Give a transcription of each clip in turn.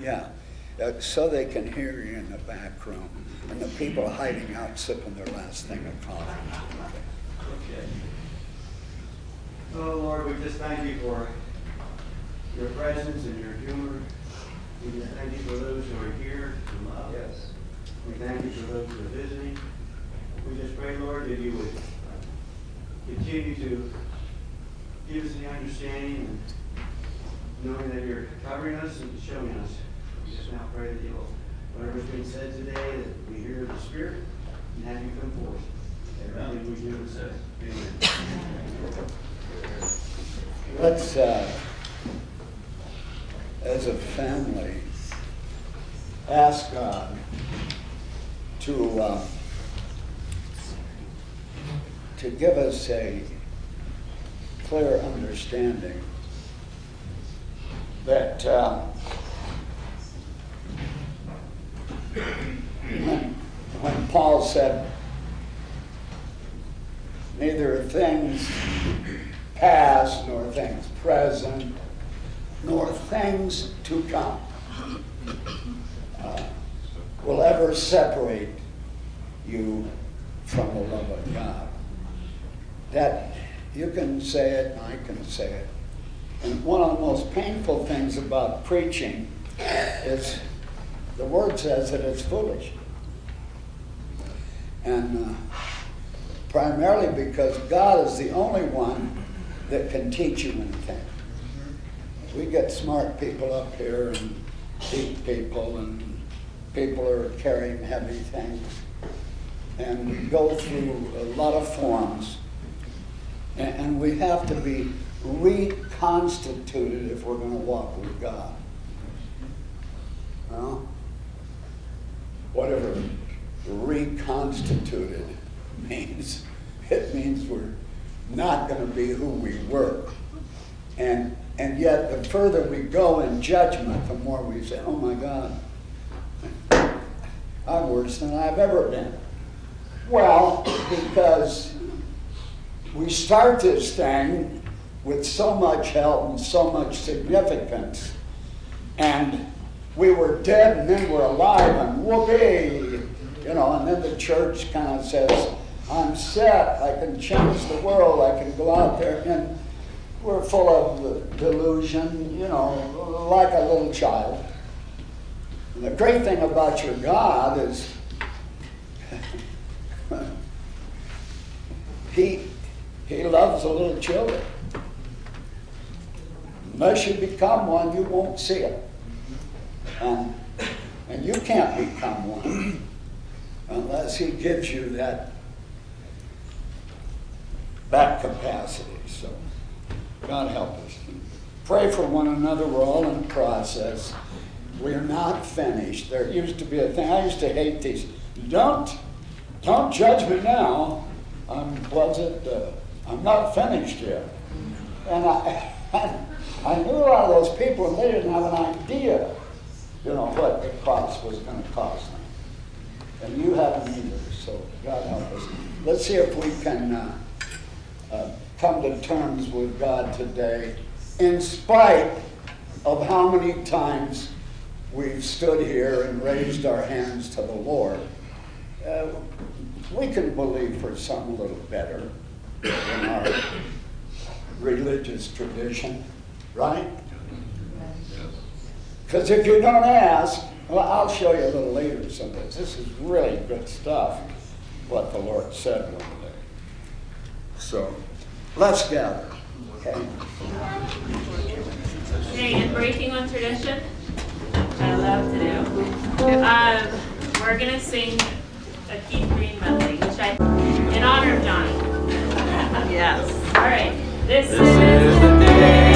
Yeah, uh, so they can hear you in the back room, and the people hiding out sipping their last thing of coffee. Okay. Oh, Lord, we just thank you for your presence and your humor. We just thank you for those who are here to love. Yes. We thank you for those who are visiting. We just pray, Lord, that you would uh, continue to give us the understanding and knowing that you're covering us and showing us. We just now pray that you'll, whatever's been said today, that we hear the Spirit and have you come forth. Everything we do and say. Amen. Let's, uh, as a family, ask God to, uh, to give us a clear understanding that uh, when, Paul said, neither things past, nor things present, nor things to come uh, will ever separate you from the love of God. That you can say it, I can say it. And one of the most painful things about preaching is the word says that it's foolish. And uh, primarily because God is the only one that can teach you anything. We get smart people up here and deep people, and people are carrying heavy things. And we go through a lot of forms, and, and we have to be reconstituted if we're going to walk with God. Well, whatever reconstituted means, it means we're not going to be who we were. And, and yet, the further we go in judgment, the more we say, oh my God, I'm worse than I've ever been. Well, because we start this thing with so much help and so much significance, and we were dead and then we're alive and whoopee, you know, and then the church kind of says, I'm set, I can change the world, I can go out there, and we're full of delusion, you know, like a little child. And the great thing about your God is he, he loves the little children. Unless you become one, you won't see it. Um, and you can't become one unless he gives you that, that capacity. So God help us. Pray for one another. We're all in process. We're not finished. There used to be a thing. I used to hate these. Don't, don't judge me now. I'm, was it, uh, I'm not finished yet. And I, I knew a lot of those people, and they didn't have an idea, you know, what the cost was going to cost them. And you haven't either, so God help us. Let's see if we can uh, uh, come to terms with God today, in spite of how many times we've stood here and raised our hands to the Lord. Uh, we can believe for something a little better in our religious tradition, right? Because if you don't ask, well, I'll show you a little later some of this. This is really good stuff, what the Lord said over there. So let's gather, okay? Okay, in breaking one tradition, I love to do, um, we're gonna sing a Keith Green medley, which I, in honor of Johnny. Yes. All right, this is. the day,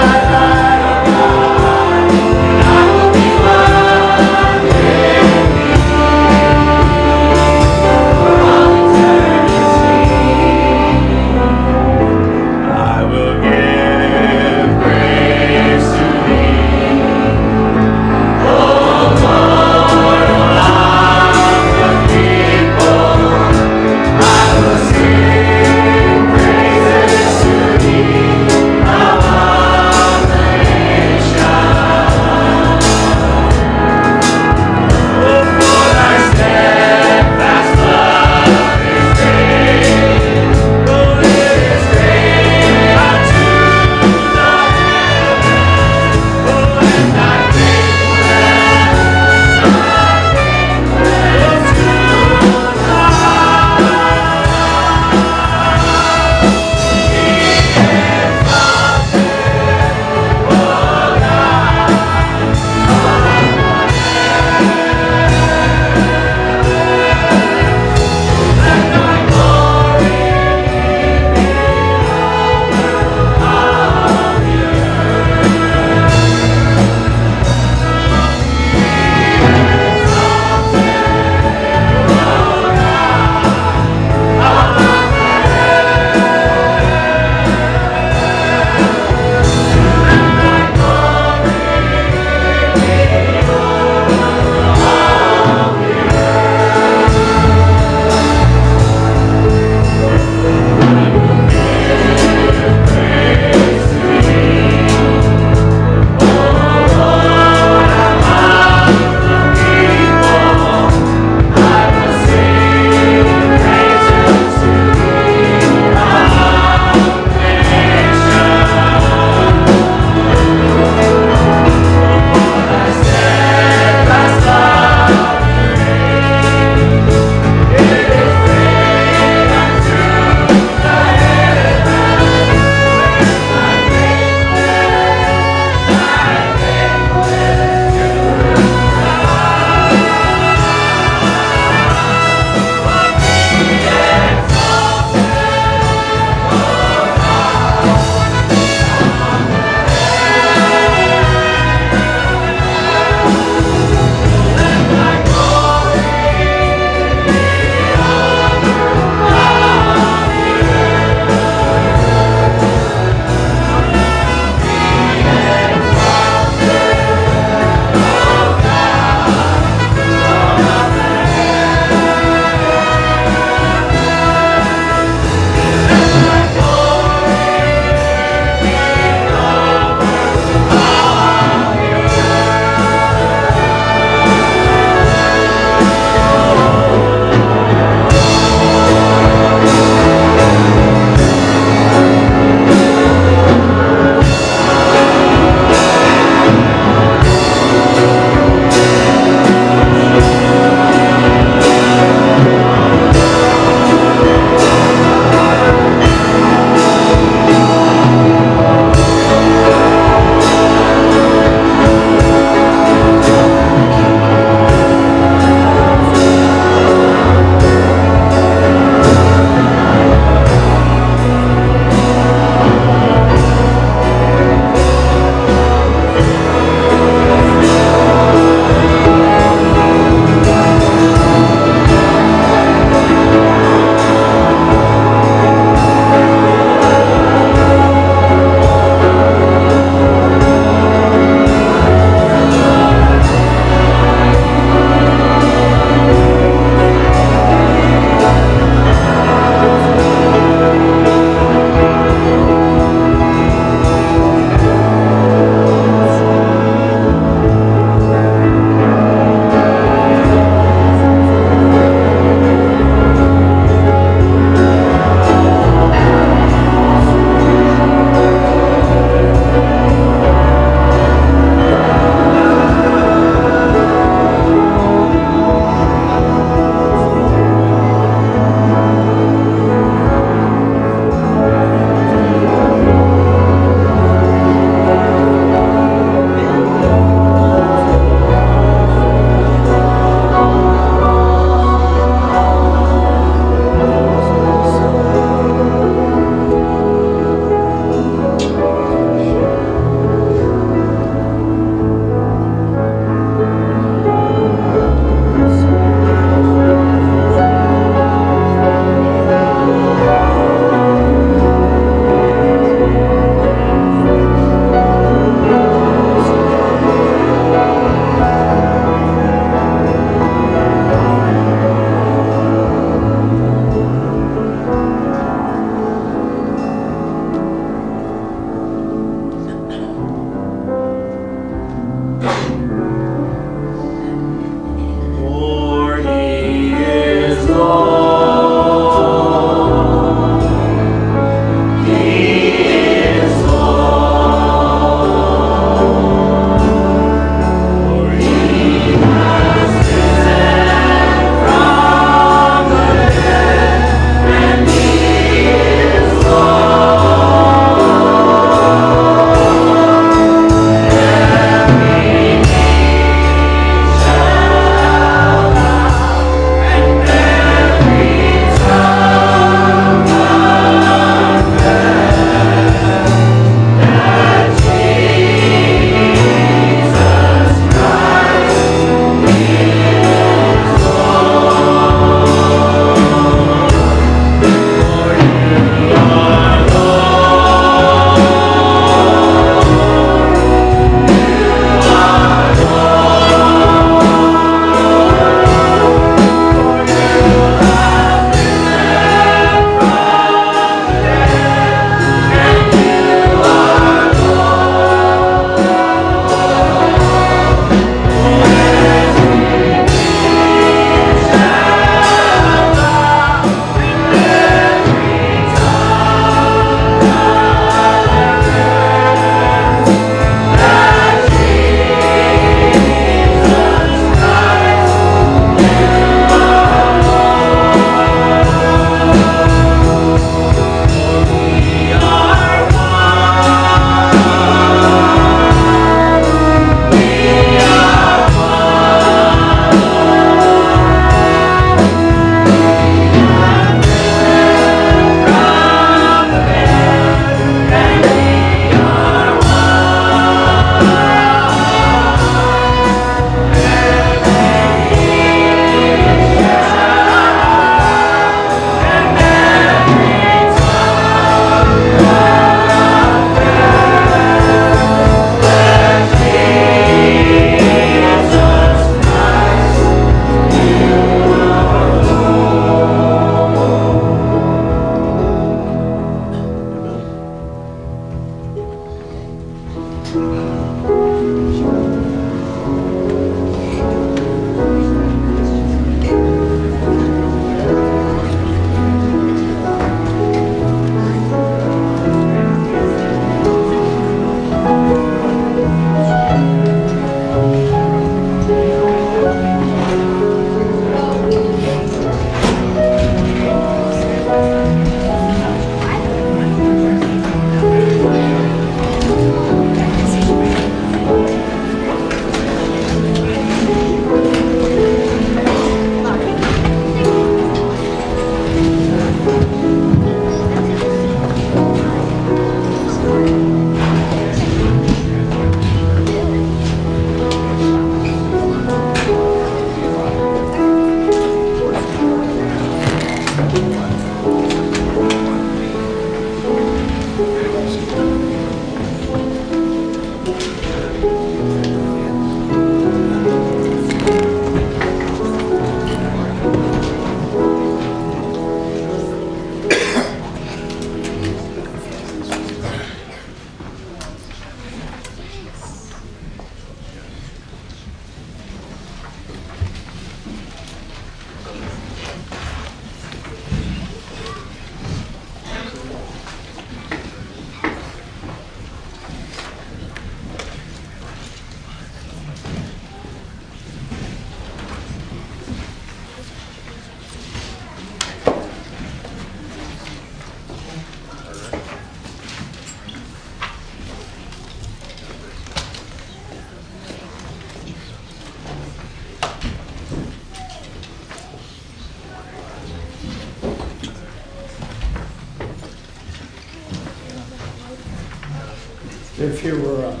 if you were, uh,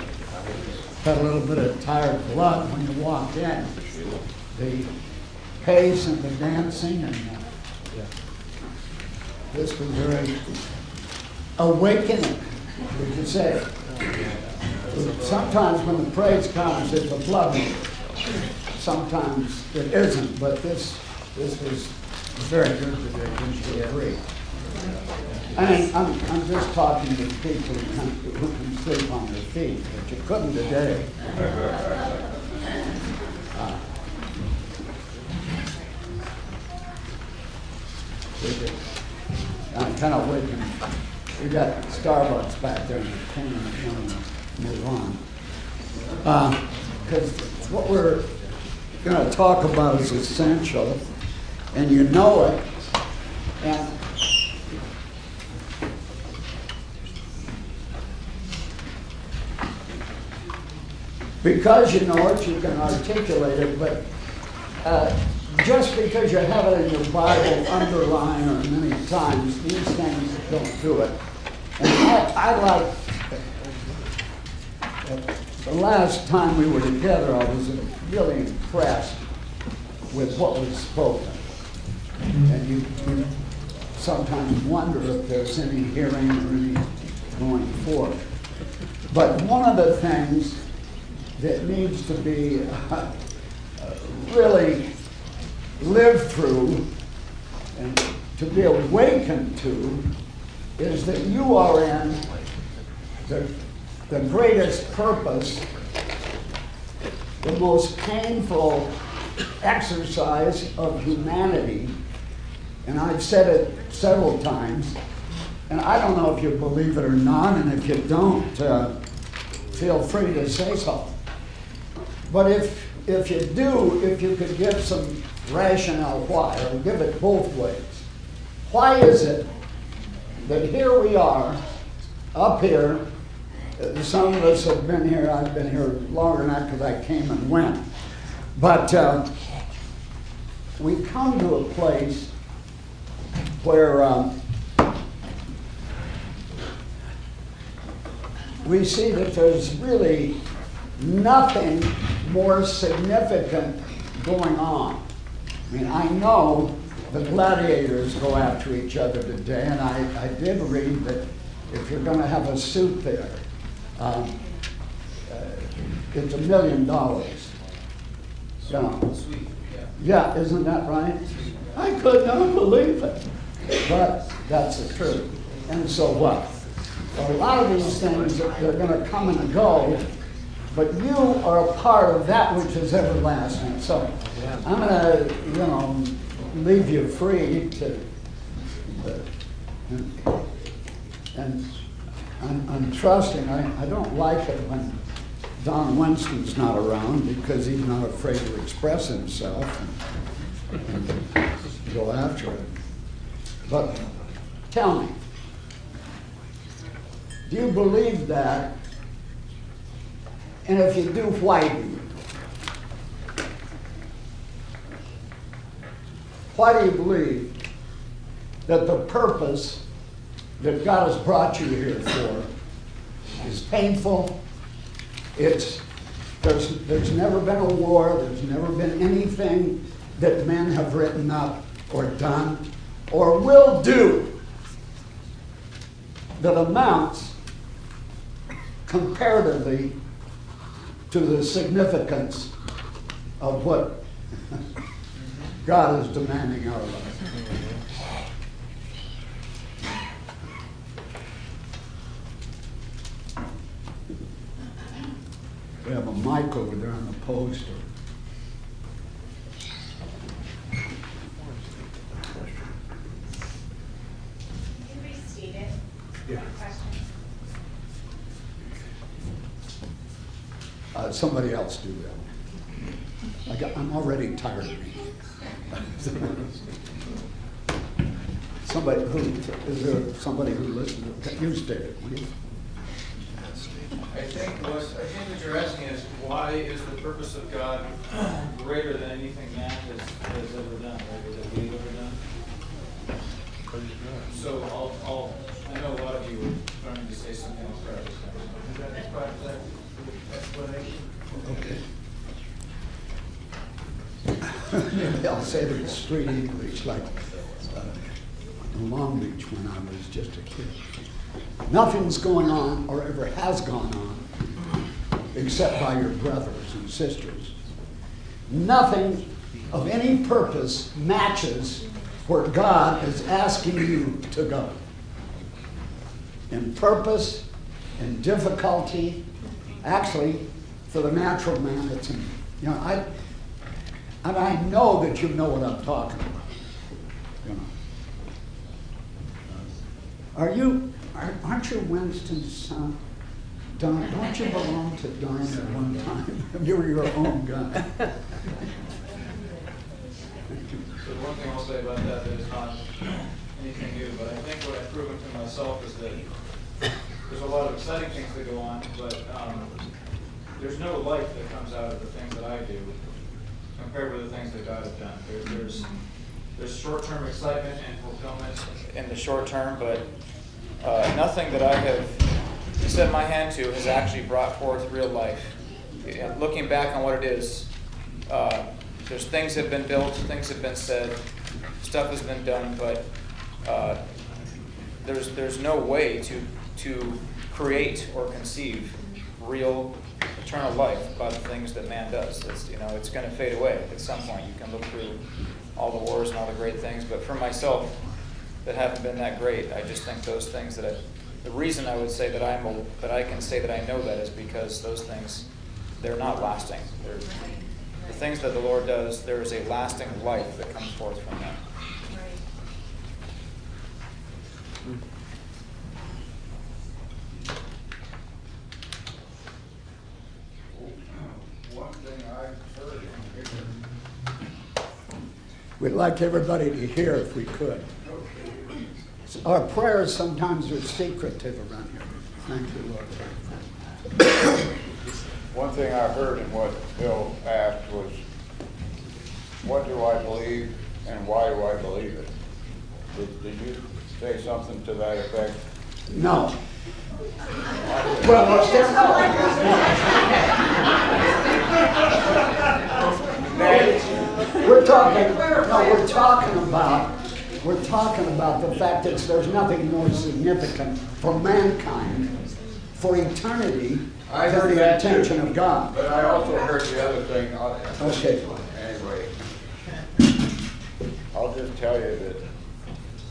had a little bit of tired blood when you walked in, the pace and the dancing and uh, this was very awakening, would you say? Sometimes when the praise comes, it's a blood. Sometimes it isn't, but this, this was very good today, wouldn't you agree? I mean, I'm, just talking to people who can, sleep on their feet, but you couldn't today. Uh. I'm kind of waiting. We got Starbucks back there in the corner, move on. Because what we're going to talk about is essential, and you know it. And because you know it, you can articulate it, but uh, just because you have it in your Bible underlined or many times, these things don't do it. And I, I like, the last time we were together, I was really impressed with what was spoken. And you, you sometimes wonder if there's any hearing or any going forth. But one of the things that needs to be uh, really lived through and to be awakened to is that you are in the, the greatest purpose, the most painful exercise of humanity. And I've said it several times, and I don't know if you believe it or not, and if you don't, uh, feel free to say so. But if, if you do, if you could give some rationale why, or give it both ways. Why is it that here we are, up here, some of us have been here, I've been here longer than that because I came and went, but uh, we come to a place where um, we see that there's really nothing more significant going on. I mean, I know the gladiators go after each other today, and I, I did read that if you're going to have a suit there, um, uh, it's a million dollars. Yeah. yeah, isn't that right? I could not believe it, but that's the truth. And so what? A lot of these things, they're going to come and go, but you are a part of that which is everlasting. So I'm going to, you know, leave you free to, uh, and, I'm, I'm trusting. I, I don't like it when Don Winston's not around because he's not afraid to express himself and, and go after it. But tell me, do you believe that? And if you do, why do you? Why do you believe that the purpose that God has brought you here for is painful? It's there's there's never been a war, there's never been anything that men have written up or done or will do that amounts comparatively to the significance of what God is demanding our life. We have a mic over there on the poster. Can you restate it? Yeah. Question. Uh, somebody else do that. I got, I'm already tired of reading. Somebody who, is there somebody who listens, to- you it. I think what, I think what you're asking is, why is the purpose of God greater than anything man has, has ever done, that we've ever done? So I'll, I'll, I know a lot of you are trying to say something else. right? Okay. I'll say it in street English, like uh, in Long Beach when I was just a kid. Nothing's going on or ever has gone on except by your brothers and sisters. Nothing of any purpose matches where God is asking you to go. In purpose, in difficulty, actually, for the natural man, it's, in- you know, I, and I know that you know what I'm talking about. You know. Are you, are- aren't you Winston's son? Don, don't you belong to Don at one time? You were your own guy. So the one thing I'll say about that that is not anything new, but I think what I've proven to myself is that there's a lot of exciting things that go on, but um, there's no life that comes out of the things that I do compared with the things that God has done. There, there's there's short-term excitement and fulfillment in the short term, but uh, nothing that I have set my hand to has actually brought forth real life. Looking back on what it is, uh, there's things have been built, things have been said, stuff has been done, but uh, there's there's no way to to create or conceive real eternal life by the things that man does. It's, you know, it's going to fade away at some point. You can look through all the wars and all the great things, but for myself, that haven't been that great, I just think those things that I, the reason I would say that I'm a, that I can say that I know that is because those things they're not lasting. They're, the things that the Lord does, there is a lasting life that comes forth from them. One thing I've heard in here, We'd like everybody to hear if we could. Our prayers sometimes are secretive around here. Thank you, Lord. one thing I heard in what Bill asked was, what do I believe and why do I believe it? Did, did you say something to that effect? No. Well, there- we're talking, no, we're talking about, we're talking about the fact that there's nothing more significant for mankind, for eternity, I than heard the that too. of God. But I also heard the other thing. Okay. Anyway, I'll just tell you that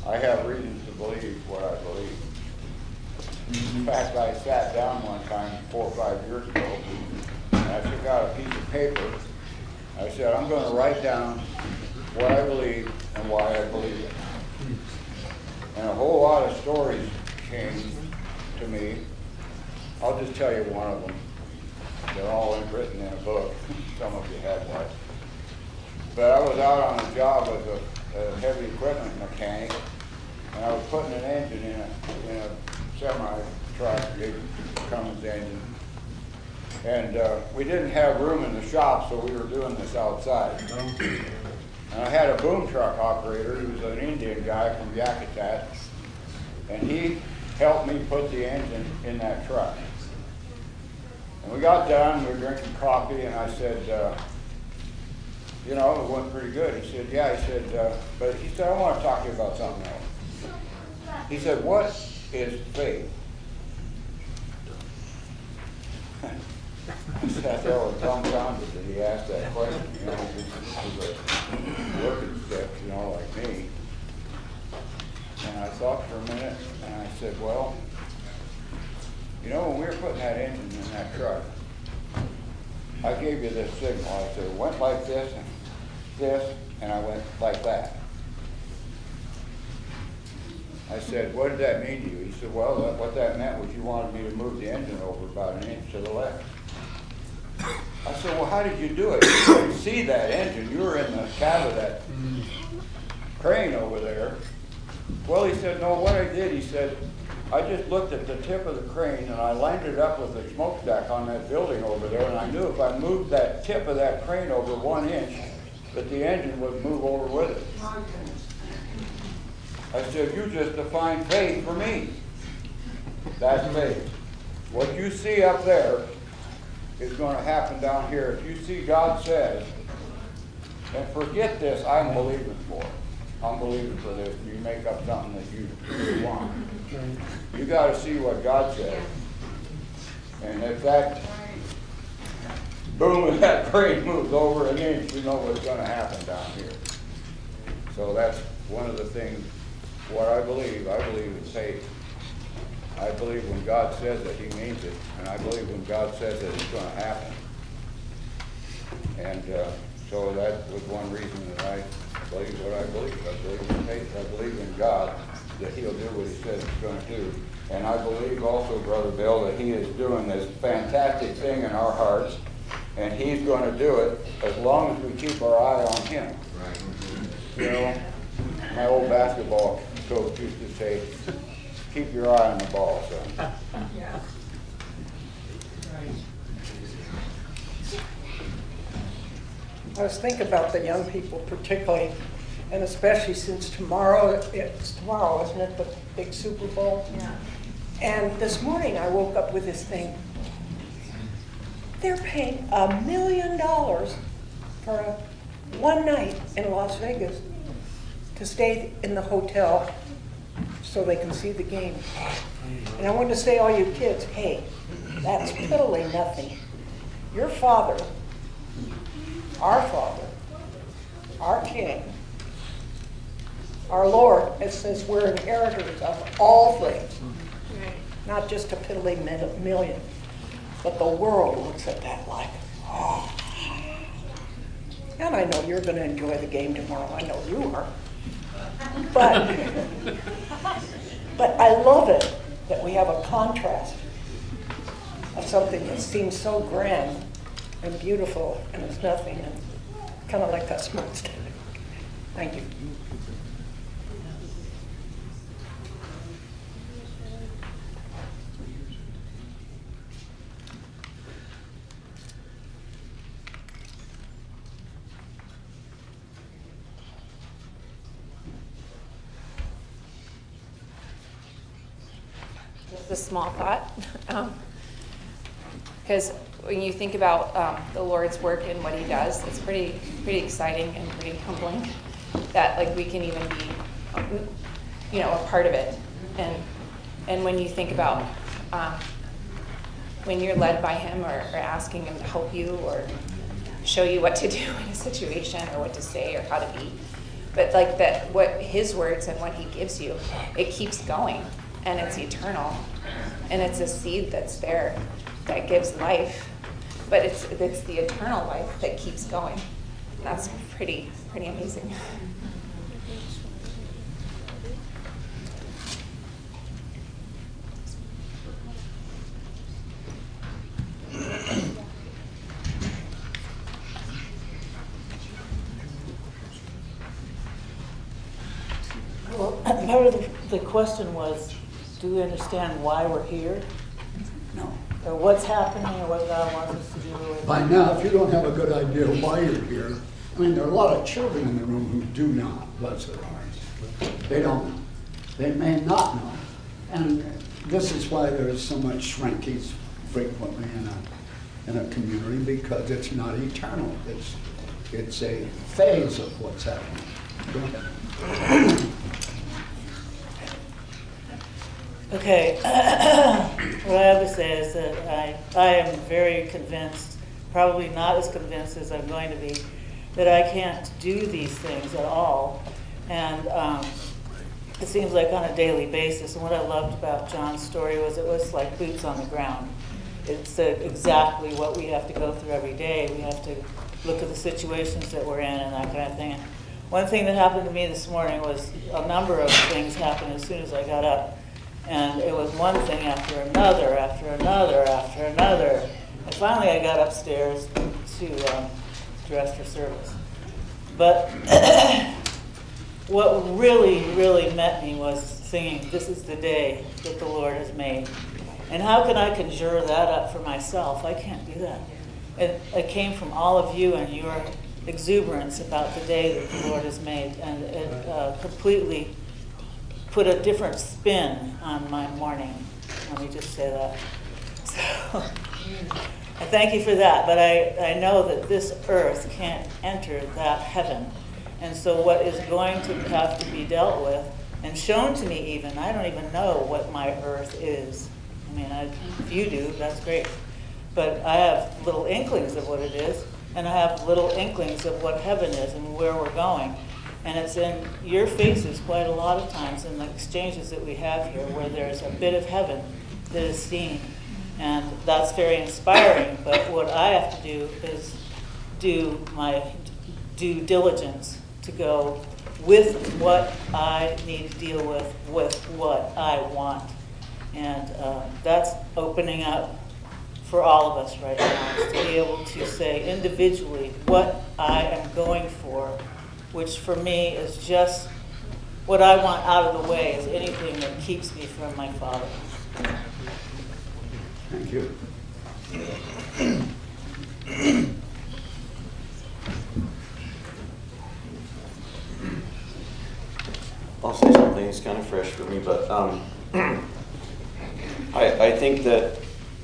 I have reasons to believe what I believe. In fact, I sat down one time four or five years ago, and I took out a piece of paper. I said, I'm gonna write down what I believe and why I believe it. And a whole lot of stories came to me. I'll just tell you one of them. They're all written in a book. Some of you have one. But I was out on a job as a, a heavy equipment mechanic, and I was putting an engine in a, in a semi truck, big Cummins engine. And, uh, we didn't have room in the shop, so we were doing this outside. And I had a boom truck operator, he was an Indian guy from Yakutat, and he helped me put the engine in that truck. And we got done, we were drinking coffee, and I said, uh, you know, it went pretty good. He said, yeah, he said, uh, but he said, I want to talk to you about something else. He said, what is faith? I sat there with dumbfounded that he asked that question, you know, he was a working stiff, you know, like me. And I thought for a minute, and I said, well, you know, when we were putting that engine in that truck, I gave you this signal. I said, it went like this and this, and I went like that. I said, what did that mean to you? He said, well, that- what that meant was you wanted me to move the engine over about an inch to the left. I said, well, how did you do it? You couldn't see that engine. You were in the cab of that crane over there. Well, he said, no, what I did, he said, I just looked at the tip of the crane and I lined it up with the smokestack on that building over there, and I knew if I moved that tip of that crane over one inch, that the engine would move over with it. I said, you just defined faith for me. That's faith. What you see up there is gonna happen down here. If you see God says, And forget this, I'm believing for it. I'm believing for this. You make up something that you want. You gotta see what God says. And if that boom, if that crane moves over an inch, you know what's gonna happen down here. So that's one of the things, what I believe, I believe in faith. I believe when God says it, he means it, and I believe when God says it, it's gonna happen. And, uh, so that was one reason that I believe what I believe. I believe in faith, I believe in God, that he'll do what he says he's gonna do. And I believe also, Brother Bill, that he is doing this fantastic thing in our hearts, and he's gonna do it as long as we keep our eye on him. Right. You know, my old basketball coach used to say, keep your eye on the ball, son. I was thinking about the young people particularly, and especially since tomorrow, it's tomorrow, isn't it, the big Super Bowl? Yeah. And this morning I woke up with this thing. They're paying a million dollars for a, one night in Las Vegas to stay in the hotel so they can see the game. And I want to say, all you kids, hey, that's piddling nothing. Your father, our Father, our King, our Lord, it says we're inheritors of all things not just a piddly million. But the world looks at that like, oh. And I know you're going to enjoy the game tomorrow. I know you are. But, but I love it that we have a contrast of something that seems so grand and beautiful and it's nothing and kind of like that stuff. Thank you. A small thought. Because when you think about um, the Lord's work and what He does, it's pretty, pretty exciting and pretty humbling that like we can even be, um, you know, a part of it. And and when you think about um, when you're led by Him or, or asking Him to help you or show you what to do in a situation or what to say or how to be, but like that what his words and what he gives you it keeps going and it's eternal and it's a seed that's there that gives life but it's it's the eternal life that keeps going. That's pretty pretty amazing. Well, part of the, the question was, do we understand why we're here? No. Or what's happening, or what God wants us to do? By now, if you don't have a good idea why you're here, I mean, there are a lot of children in the room who do not, bless their hearts. They don't know. They may not know. And this is why there is so much shrinkage frequently in a, in a community, because it's not eternal. It's, it's a phase of what's happening. Go ahead. Okay, what I to say is that I, I am very convinced, probably not as convinced as I'm going to be, that I can't do these things at all. And um, it seems like on a daily basis. And what I loved about John's story was it was like boots on the ground. It's uh, exactly what we have to go through every day. We have to look at the situations that we're in and that kind of thing. And one thing that happened to me this morning was a number of things happened as soon as I got up. And it was one thing after another, after another, after another. And finally, I got upstairs to um, dress for service. But what really, really met me was singing, This is the day that the Lord has made. And how can I conjure that up for myself? I can't do that. It, it came from all of you and your exuberance about the day that the Lord has made. And it uh, completely put a different spin on my morning. Let me just say that. So, I thank you for that, but I, I know that this earth can't enter that heaven. And so what is going to have to be dealt with and shown to me even, I don't even know what my earth is. I mean, I, if you do, that's great. But I have little inklings of what it is, and I have little inklings of what heaven is and where we're going. And it's in your faces quite a lot of times in the exchanges that we have here where there's a bit of heaven that is seen. And that's very inspiring, but what I have to do is do my due diligence to go with what I need to deal with, with what I want. And uh, that's opening up for all of us right now, is to be able to say individually what I am going for, which for me is just what I want out of the way is anything that keeps me from my Father. Thank you. I'll say something, that's kind of fresh for me, but um, I, I think that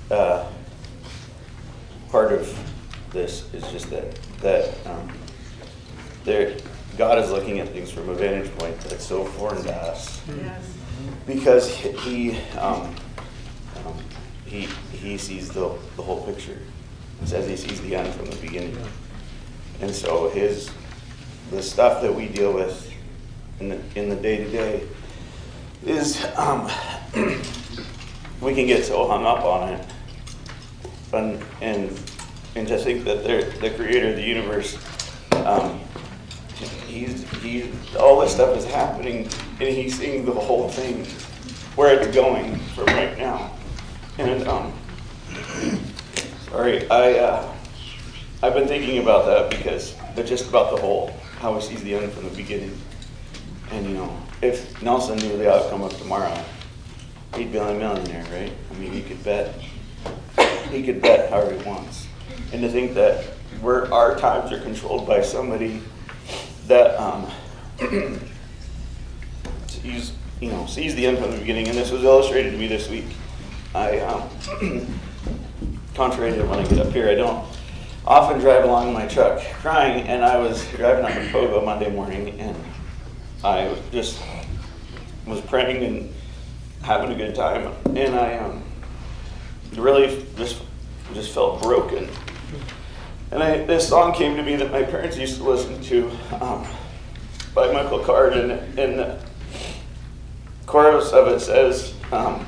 uh, part of this is just that, that um, there, God is looking at things from a vantage point that's so foreign to us. Because he, um, um, he, he sees the, the whole picture. It says he sees the end from the beginning. And so his, the stuff that we deal with in the, in the day-to-day is, um, we can get so hung up on it. And, and, and to think that they're, the creator of the universe, um, he's, he, all this stuff is happening and he's seeing the whole thing, where it's going from right now. And, um, sorry, I, uh, I've been thinking about that because, but just about the whole, how he sees the end from the beginning. And you know, if Nelson knew the outcome of tomorrow, he'd be a millionaire, right? I mean, he could bet. He could bet however he wants. And to think that we're, our times are controlled by somebody that um, sees, you know, sees the end from the beginning. And this was illustrated to me this week. I, um, contrary to when I get up here, I don't often drive along in my truck crying. And I was driving up to Pogo Monday morning, and I just was praying and having a good time, and I um, really just just felt broken. And I, this song came to me that my parents used to listen to um, by Michael Card, and, and the chorus of it says, um,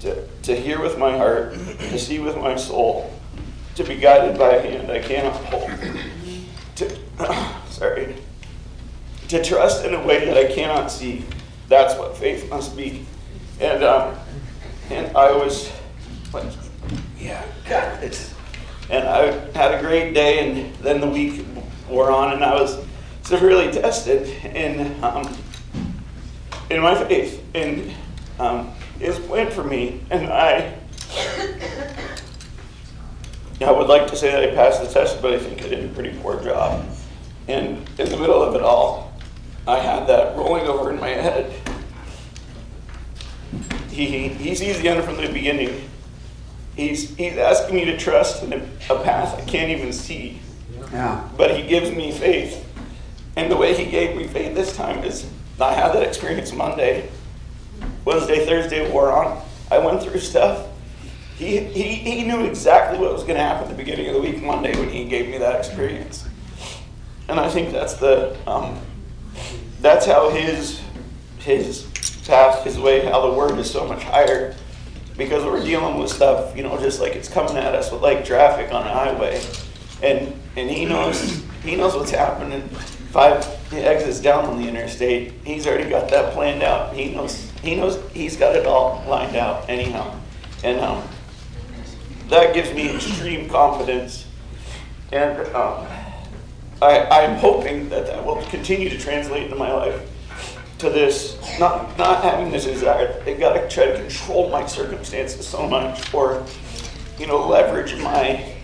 to, to hear with my heart, to see with my soul, to be guided by a hand I cannot hold. To, sorry to trust in a way that I cannot see. That's what faith must be. And um, and I was like, yeah, God, it's. And I had a great day, and then the week wore on, and I was severely tested in um, in my faith and um, His for me. And I, I would like to say that I passed the test, but I think I did a pretty poor job. And in the middle of it all, I had that rolling over in my head. He, he sees the end from the beginning. He's, he's asking me to trust in a, a path I can't even see. Yeah. But he gives me faith. And the way he gave me faith this time is I had that experience Monday. Wednesday, Thursday wore on. I went through stuff. He, he, he knew exactly what was going to happen at the beginning of the week, Monday, when he gave me that experience. And I think that's the um, that's how his his path, his way, how the word is so much higher. Because we're dealing with stuff, you know, just like it's coming at us with like traffic on a highway. And and he knows he knows what's happening. Five exits down on the interstate. He's already got that planned out. He knows he knows he's got it all lined out anyhow. And um, that gives me extreme confidence. And um, I, I'm hoping that that will continue to translate into my life to this, not, not having this desire, I gotta try to control my circumstances so much, or, you know, leverage my,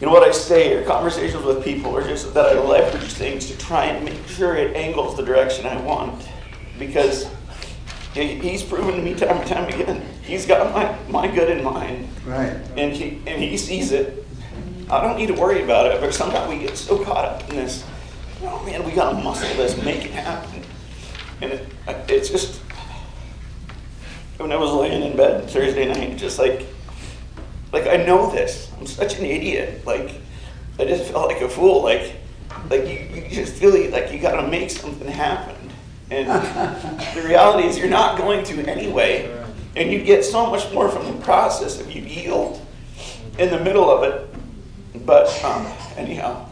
you know, what I say, or conversations with people, or just that I leverage things to try and make sure it angles the direction I want. Because he's proven to me time and time again, he's got my, my good in mind. Right. And he, and he sees it. I don't need to worry about it, but sometimes we get so caught up in this, oh man, we gotta muscle this, make it happen. And it, it's just, when I was laying in bed Thursday night, just like, like I know this. I'm such an idiot. Like, I just felt like a fool. Like, like you, you just feel like you gotta make something happen. And the reality is you're not going to anyway. And you get so much more from the process if you yield in the middle of it. But um, anyhow,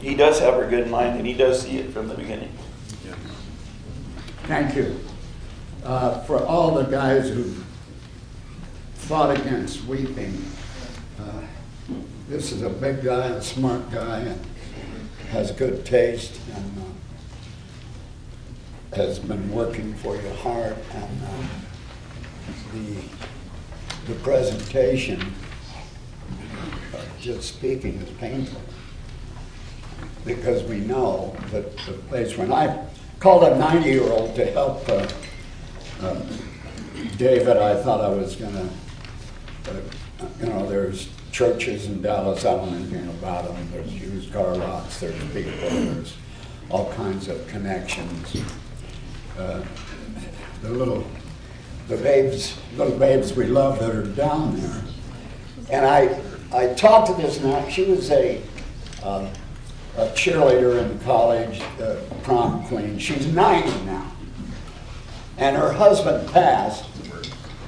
he does have her good in mind and he does see it from the beginning. Thank you. Uh, For all the guys who fought against weeping, uh, this is a big guy, a smart guy, and has good taste, and uh, has been working for you hard, and uh, the, the presentation, just speaking is painful because we know that the place, when I called a 90-year-old to help uh, uh, David, I thought I was gonna, uh, you know, there's churches in Dallas, I don't know anything about them, there's used car lots, there's people, there's all kinds of connections. Uh, The little, the babes, little babes we love that are down there. And I, I talked to this now, she was a, um, a cheerleader in college, uh, prom queen. She's 90 now. And her husband passed,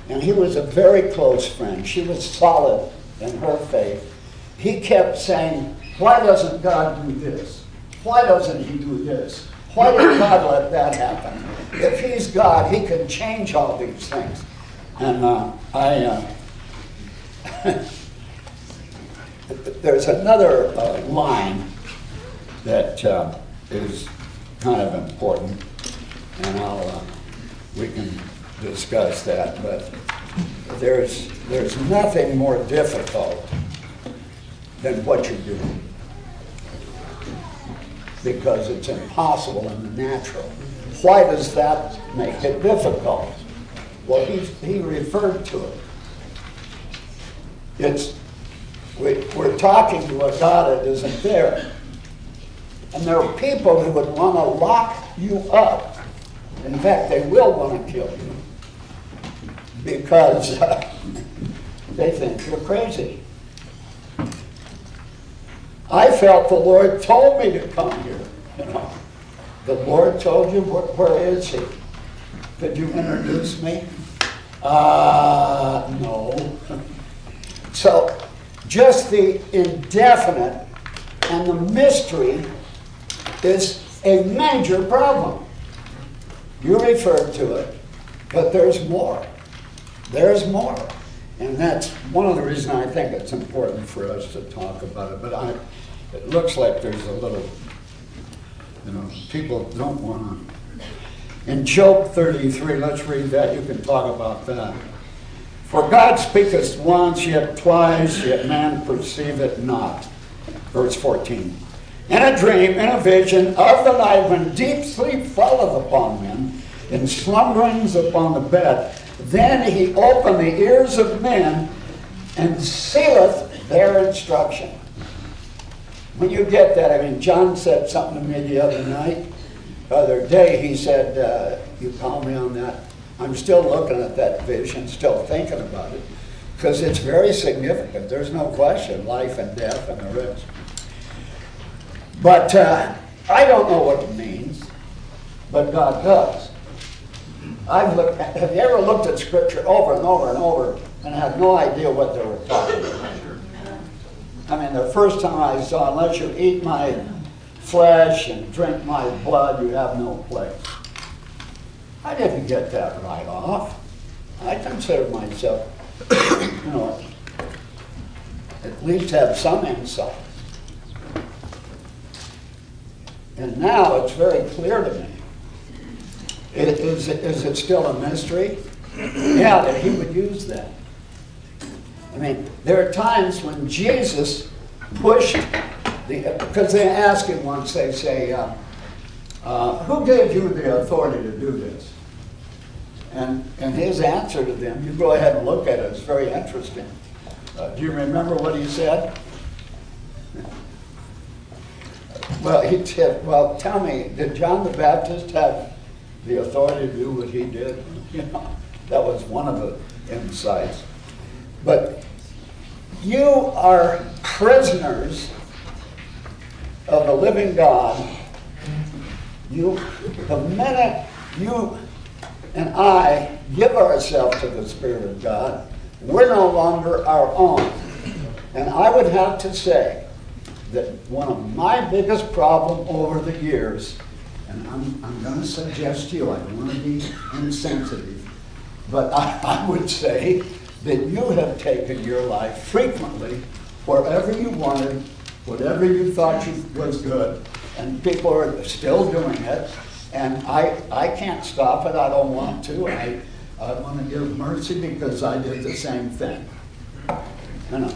and he was a very close friend. She was solid in her faith. He kept saying, Why doesn't God do this? Why doesn't He do this? Why did God let that happen? If He's God, He can change all these things. And uh, I, uh, there's another uh, line that uh, is kind of important, and I'll, uh, we can discuss that, but there's, there's nothing more difficult than what you're doing. Because it's impossible in the natural. Why does that make it difficult? Well, he, he referred to it. It's, we, we're talking to a God that isn't there. And there are people who would want to lock you up. In fact, they will want to kill you because uh, they think you're crazy. I felt the Lord told me to come here. You know, the Lord told you where, where is He? Could you introduce me? Uh, no. So, just the indefinite and the mystery is a major problem. You referred to it, but there's more. There's more. And that's one of the reasons I think it's important for us to talk about it. But I, it looks like there's a little, you know, people don't want to. In Job 33, let's read that. You can talk about that. For God speaketh once, yet twice, yet man perceiveth not. Verse 14. In a dream, in a vision of the night, when deep sleep falleth upon men, in slumberings upon the bed, then he opened the ears of men and sealeth their instruction. When you get that, I mean, John said something to me the other night, the other day. He said, uh, You called me on that. I'm still looking at that vision, still thinking about it, because it's very significant. There's no question life and death and the rest. But uh, I don't know what it means, but God does. I've looked. Have you ever looked at Scripture over and over and over and had no idea what they were talking about? I mean, the first time I saw, unless you eat my flesh and drink my blood, you have no place. I didn't get that right off. I consider myself, you know, at least have some insight. And now it's very clear to me. Is, is, it, is it still a mystery? Yeah, that he would use that. I mean, there are times when Jesus pushed the, because they ask him once, they say, uh, uh, who gave you the authority to do this? And, and his answer to them, you go ahead and look at it, it's very interesting. Uh, do you remember what he said? Well, he said, well, tell me, did John the Baptist have the authority to do what he did? You know, that was one of the insights. But you are prisoners of the living God. You, the minute you and I give ourselves to the Spirit of God, we're no longer our own. And I would have to say that one of my biggest problem over the years, and I'm, I'm going to suggest to you, I don't want to be insensitive, but I, I would say that you have taken your life frequently wherever you wanted, whatever you thought you, was good, and people are still doing it. And I, I can't stop it. I don't want to. I, I want to give mercy because I did the same thing. You know.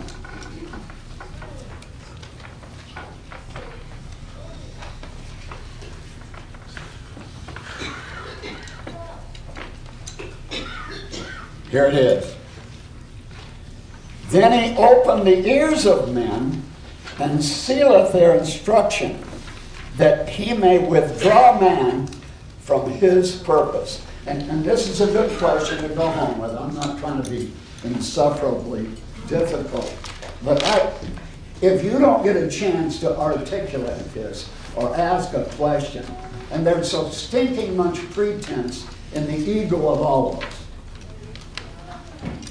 Here it is. Then he opened the ears of men and sealeth their instruction, that he may withdraw man from his purpose. And, and this is a good question to go home with. I'm not trying to be insufferably difficult. But I, if you don't get a chance to articulate this or ask a question, and there's so stinking much pretense in the ego of all of us.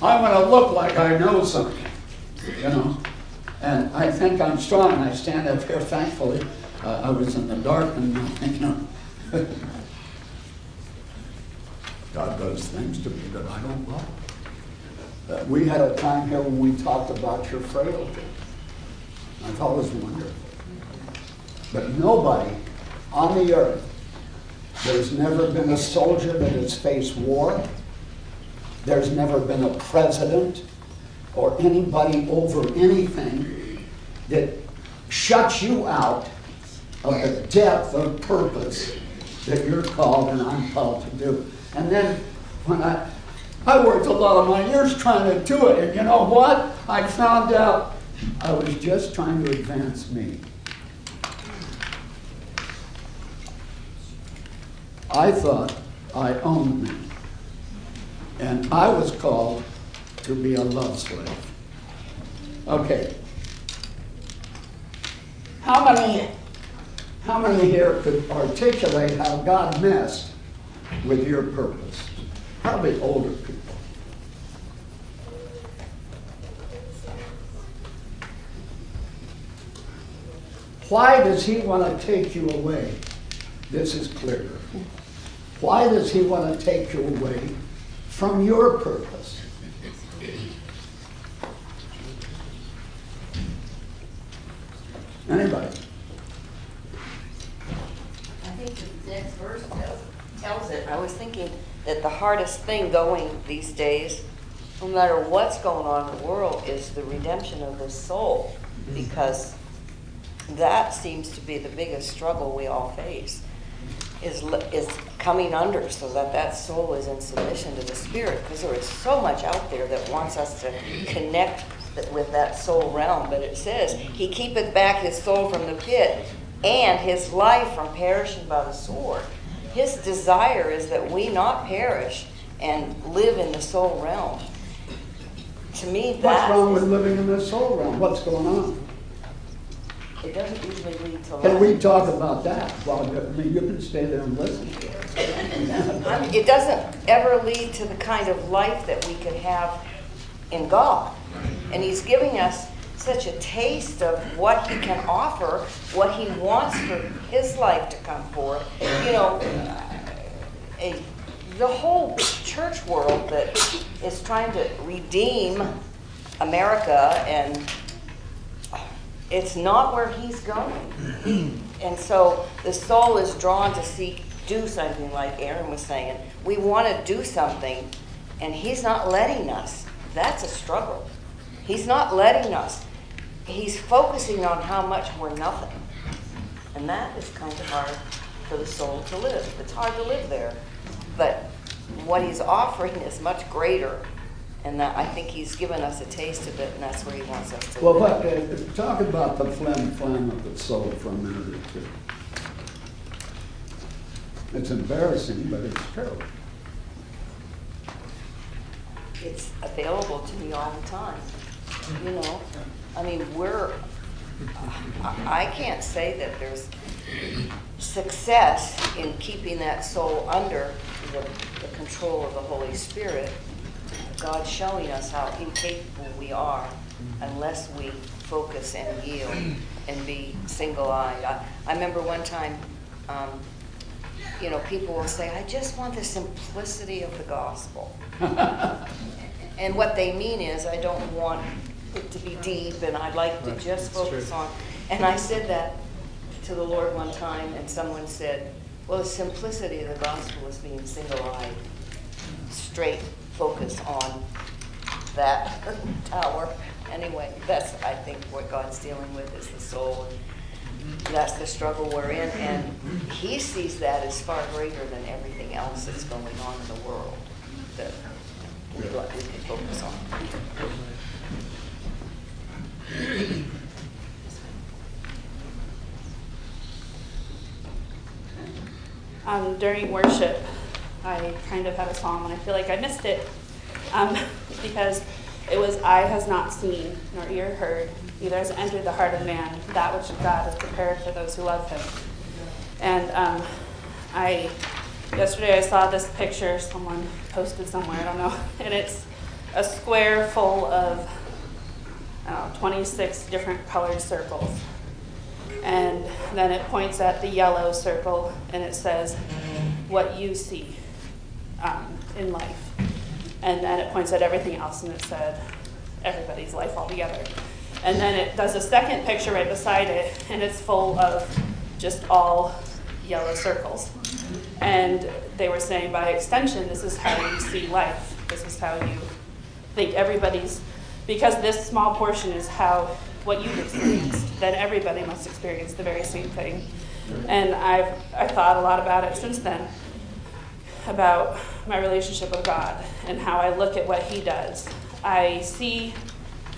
I want to look like I know something, you know. And I think I'm strong. I stand up here thankfully. Uh, I was in the dark and, you know. God does things to me that I don't love. Uh, we had a time here when we talked about your frailty. I thought it was wonderful. But nobody on the earth, there's never been a soldier that has faced war. There's never been a president or anybody over anything that shuts you out of the depth of purpose that you're called and I'm called to do. And then when I, I worked a lot of my years trying to do it, and you know what? I found out I was just trying to advance me. I thought I owned me. And I was called to be a love slave. Okay. How many, how many here could articulate how God messed with your purpose? Probably older people. Why does he want to take you away? This is clear. Why does he want to take you away from your purpose? Anybody? I think the next verse tells, tells it. I was thinking that the hardest thing going these days, no matter what's going on in the world, is the redemption of the soul. Mm-hmm. Because that seems to be the biggest struggle we all face. Is, is coming under so that that soul is in submission to the spirit because there is so much out there that wants us to connect with that soul realm but it says he keepeth back his soul from the pit and his life from perishing by the sword his desire is that we not perish and live in the soul realm to me What's wrong with living in the soul realm? What's going on? It doesn't usually lead to Can we talk about that? Well, I mean, you can stay there and listen. It doesn't ever lead to the kind of life that we could have in God. And He's giving us such a taste of what He can offer, what He wants for His life to come forth. You know, uh, the whole church world that is trying to redeem America and it's not where he's going. And so the soul is drawn to seek, do something like Aaron was saying. We want to do something, and he's not letting us. That's a struggle. He's not letting us. He's focusing on how much we're nothing. And that is kind of hard for the soul to live. It's hard to live there. But what he's offering is much greater. And that, I think he's given us a taste of it, and that's where he wants us to Well, but, uh, talk about the flim flam of the soul for a minute or two. It's embarrassing, but it's true. It's available to me all the time, you know? I mean, we're, I I can't say that there's success in keeping that soul under the, the control of the Holy Spirit. God's showing us how incapable we are unless we focus and yield and be single-eyed. I, I remember one time, um, you know, people will say, I just want the simplicity of the gospel. And what they mean is, I don't want it to be deep, and I'd like to just focus on. And I said that to the Lord one time, and someone said, Well, the simplicity of the gospel is being single eyed, straight focus on that tower. Anyway, that's, I think, what God's dealing with is the soul. That's the struggle we're in, and He sees that as far greater than everything else that's going on in the world that we we can focus on. um, during worship, I kind of had a song, and I feel like I missed it um, because it was "Eye has not seen, nor ear heard, neither has entered the heart of man that which God has prepared for those who love Him." And um, I yesterday I saw this picture someone posted somewhere, I don't know, and it's a square full of know, 26 different colored circles. And then it points at the yellow circle and it says, What you see um, in life. And then it points at everything else and it said, Everybody's life altogether. And then it does a second picture right beside it and it's full of just all yellow circles. And they were saying, by extension, this is how you see life. This is how you think everybody's, because this small portion is how what you've experienced, then everybody must experience the very same thing. And I've I thought a lot about it since then, about my relationship with God and how I look at what He does. I see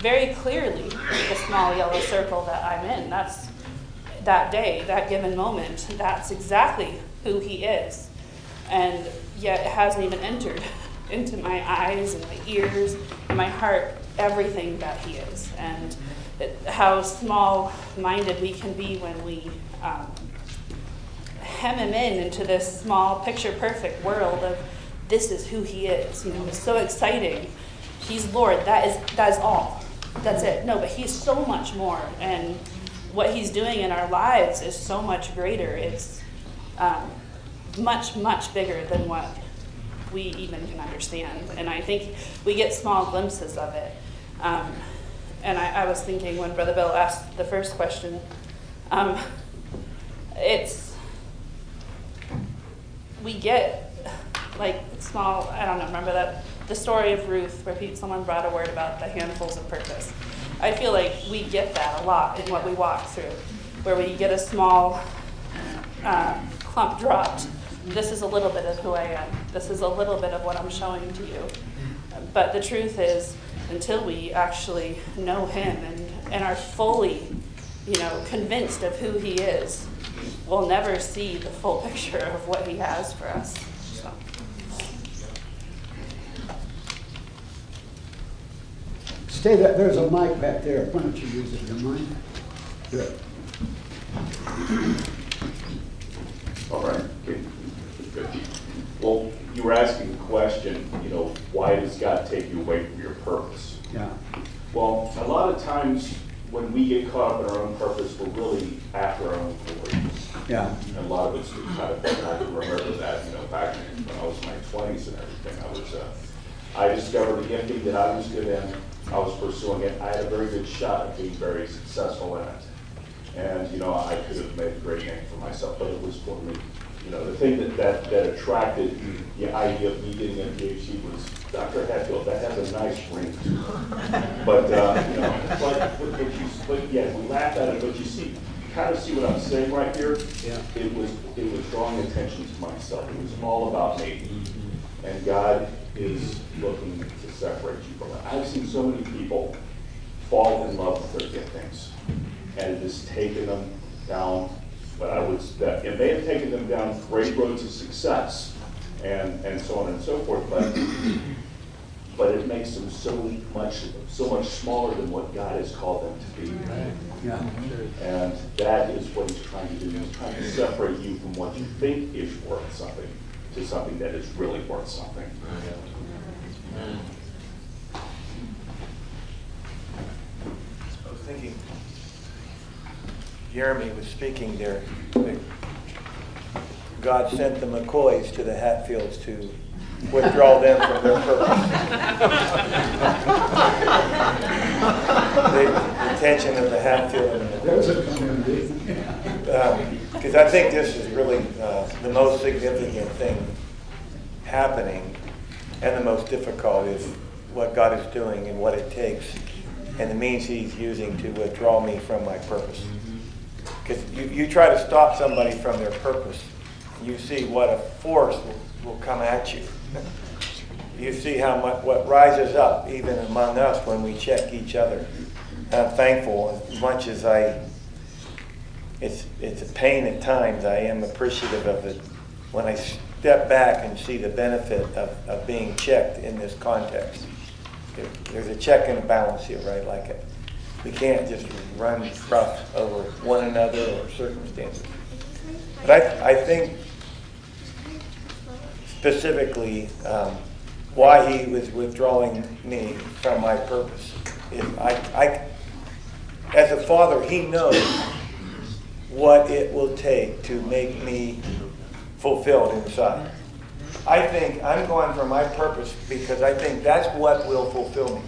very clearly the small yellow circle that I'm in. That's that day, that given moment. That's exactly who He is. And yet it hasn't even entered into my eyes and my ears and my heart everything that He is. And it, how small minded we can be when we um, hem Him in into this small, picture perfect world of this is who He is. You know, it's so exciting. He's Lord. That is, that is all. That's it. No, but He's so much more. And what He's doing in our lives is so much greater. It's um, much, much bigger than what we even can understand. And I think we get small glimpses of it. Um, and I, I was thinking when Brother Bill asked the first question, um, it's, we get like small, I don't know, remember that, the story of Ruth where someone brought a word about the handfuls of purpose. I feel like we get that a lot in what we walk through, where we get a small uh, clump dropped. This is a little bit of who I am. This is a little bit of what I'm showing to you. But the truth is, until we actually know Him and, and are fully, you know, convinced of who He is, we'll never see the full picture of what He has for us. So. Stay there, there's a mic back there, why don't you use it, you mind? Good. All right. Good. Good. Well, you were asking the question, you know, why does God take you away from your purpose? Yeah. Well, a lot of times when we get caught up in our own purpose, we're really after our own glory. Yeah. And a lot of it's kind of, I can remember that, you know, back when I was in my twenties and everything, I was, uh, I discovered the gifting that I was good in, I was pursuing it, I had a very good shot at being very successful in it. And, you know, I could have made a great name for myself, but it was for me. You know, the thing that, that, that attracted the idea of me getting a PhD was Dr. Hatfield, that has a nice ring to it. But, uh, you know, but, but you, but yeah, we laugh at it, but you see, kind of see what I'm saying right here? Yeah. It was, it was drawing attention to myself. It was all about me. And God is looking to separate you from it. I've seen so many people fall in love with their giftings, and it has taken them down what I would, that it may have taken them down great roads of success, and, and so on and so forth, but, but it makes them so much, so much smaller than what God has called them to be. Yeah. And that is what he's trying to do. He's trying to separate you from what you think is worth something to something that is really worth something. I was thinking, Jeremy was speaking there, God sent the McCoys to the Hatfields to withdraw them from their purpose. The attention of the Hatfield and the a community. because I think this is really uh, the most significant thing happening, and the most difficult is what God is doing and what it takes, and the means He's using to withdraw me from my purpose. Because you, you try to stop somebody from their purpose, you see what a force will, come at you. You see how much what rises up even among us when we check each other. I'm thankful as much as I it's it's a pain at times. I am appreciative of it when I step back and see the benefit of, of being checked in this context. There's a check and a balance here, right? Like it, we can't just run rough over one another or circumstances. But I, I think specifically um, why he was withdrawing me from my purpose. Is I, I, as a father, he knows what it will take to make me fulfilled inside. I think I'm going for my purpose because I think that's what will fulfill me.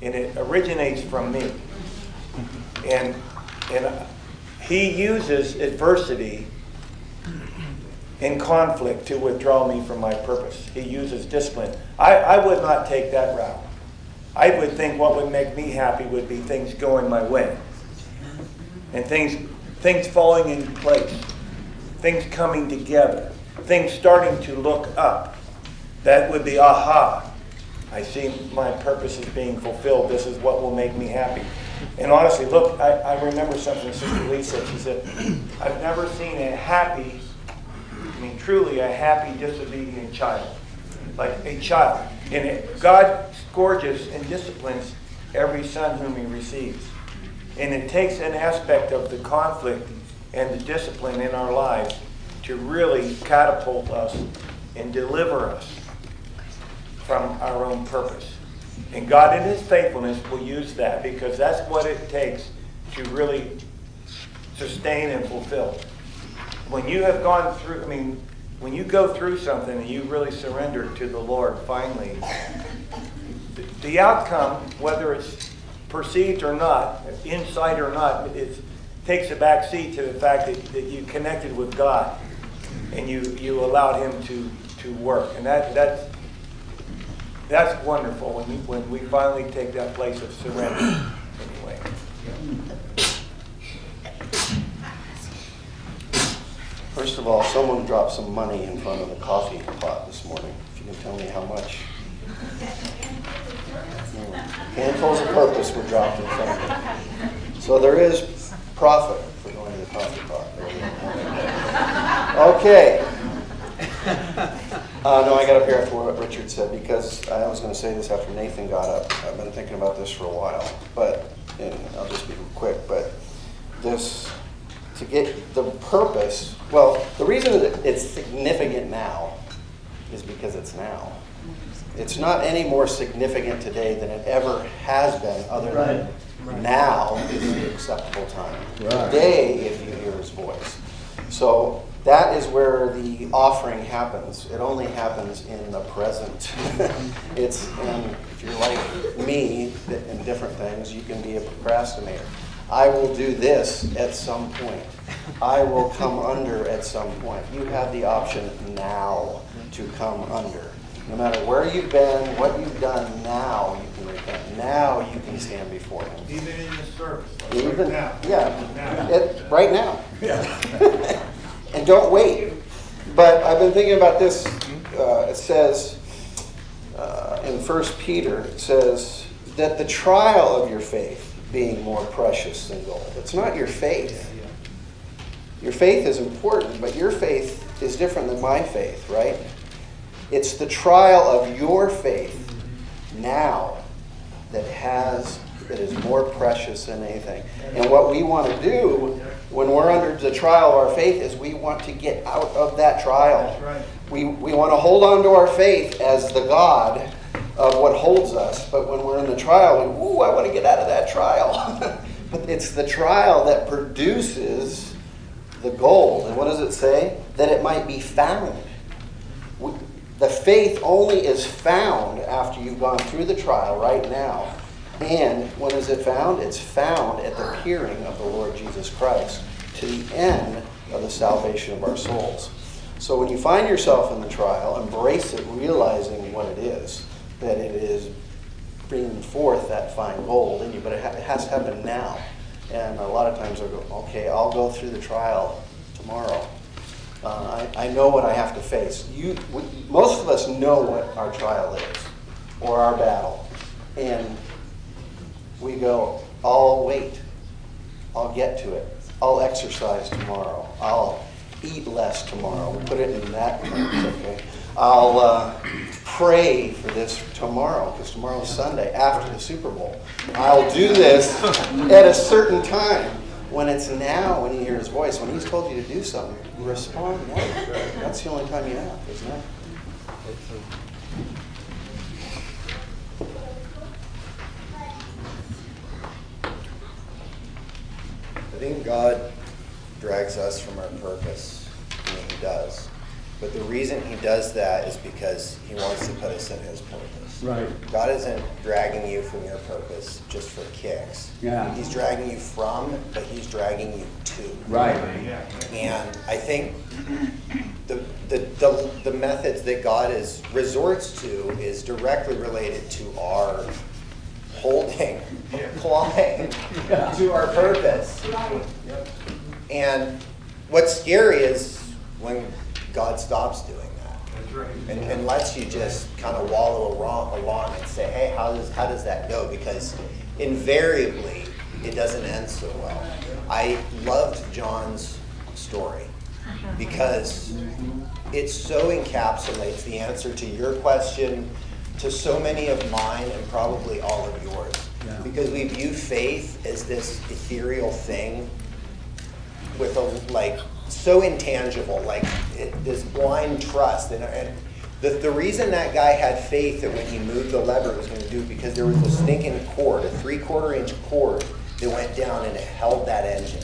And it originates from me. And, and he uses adversity and conflict to withdraw me from my purpose. He uses discipline. I, I would not take that route. I would think what would make me happy would be things going my way. And things things falling in place, things coming together, things starting to look up. That would be aha. I see my purpose is being fulfilled. This is what will make me happy. And honestly, look, I, I remember something Sister Lee said. She said, I've never seen a happy, mean, truly a happy, disobedient child. Like a child. And it, God scourges and disciplines every son whom he receives. And it takes an aspect of the conflict and the discipline in our lives to really catapult us and deliver us from our own purpose. And God, in His faithfulness, will use that because that's what it takes to really sustain and fulfill. When you have gone through, I mean, when you go through something and you really surrender to the Lord finally, the outcome, whether it's perceived or not, insight or not, it takes a back seat to the fact that, that you connected with God and you, you allowed Him to, to work. And that, that's, that's wonderful when, you, when we finally take that place of surrender. Anyway. First of all, someone dropped some money in front of the coffee pot this morning. If you can tell me how much. Handfuls of purpose were dropped in front of it. So there is profit for going to the coffee pot. Okay. Uh, no, I got up here after what Richard said because I was going to say this after Nathan got up. I've been thinking about this for a while, but I'll just be quick. But this to get the purpose. Well, the reason that it's significant now is because it's now. It's not any more significant today than it ever has been, other than Right. now is the acceptable time. Right. Today, if you hear his voice. So that is where the offering happens. It only happens in the present. it's and if you're like me in different things, you can be a procrastinator. I will do this at some point. I will come under at some point. You have the option now to come under. No matter where you've been, what you've done, now you can repent. Now you can stand before Him. Even in the service, like Even, right now. yeah, Now. it, right now. Yeah. and don't wait. But I've been thinking about this uh, it says uh, in First Peter, it says that the trial of your faith being more precious than gold. It's not your faith. Your faith is important, but your faith is different than my faith, right? It's the trial of your faith now that has that is more precious than anything. And what we want to do when we're under the trial of our faith is we want to get out of that trial. We, we want to hold on to our faith as the God of what holds us. But when we're in the trial, we, ooh, I want to get out of that trial. but it's the trial that produces the gold. And what does it say? That it might be found. The faith only is found after you've gone through the trial right now. And when is it found? It's found at the appearing of the Lord Jesus Christ to the end of the salvation of our souls. So when you find yourself in the trial, embrace it, realizing what it is, that it is bringing forth that fine gold in you, but it, ha- it has to happen now. And a lot of times I go, okay, I'll go through the trial tomorrow. Uh, I, I know what I have to face. You, we, most of us know what our trial is or our battle. And we go, I'll wait. I'll get to it. I'll exercise tomorrow. I'll eat less tomorrow. We put it in that terms, okay? I'll uh, pray for this tomorrow because tomorrow's Sunday after the Super Bowl. I'll do this at a certain time. When it's now, when you hear his voice, when he's told you to do something, respond now. That's the only time you have, isn't it? I think God drags us from our purpose. Mean, He does. But the reason He does that is because He wants to put us in His purpose. Right. God isn't dragging you from your purpose just for kicks. Yeah. He's dragging you from, but He's dragging you to. Right. Yeah. And I think the, the, the, the methods that God is resorts to is directly related to our holding, applying to our purpose. Right. And what's scary is when God stops doing that. That's right. And, and lets you just kind of wallow along, along and say, hey, how does, how does that go? Because invariably, it doesn't end so well. I loved John's story uh-huh. because it so encapsulates the answer to your question, to so many of mine, and probably all of yours. Yeah. Because we view faith as this ethereal thing with a like so intangible, like it, this blind trust. And, and the, the reason that guy had faith that when he moved the lever it was going to do it because there was a stinking cord, a three quarter inch cord that went down and it held that engine.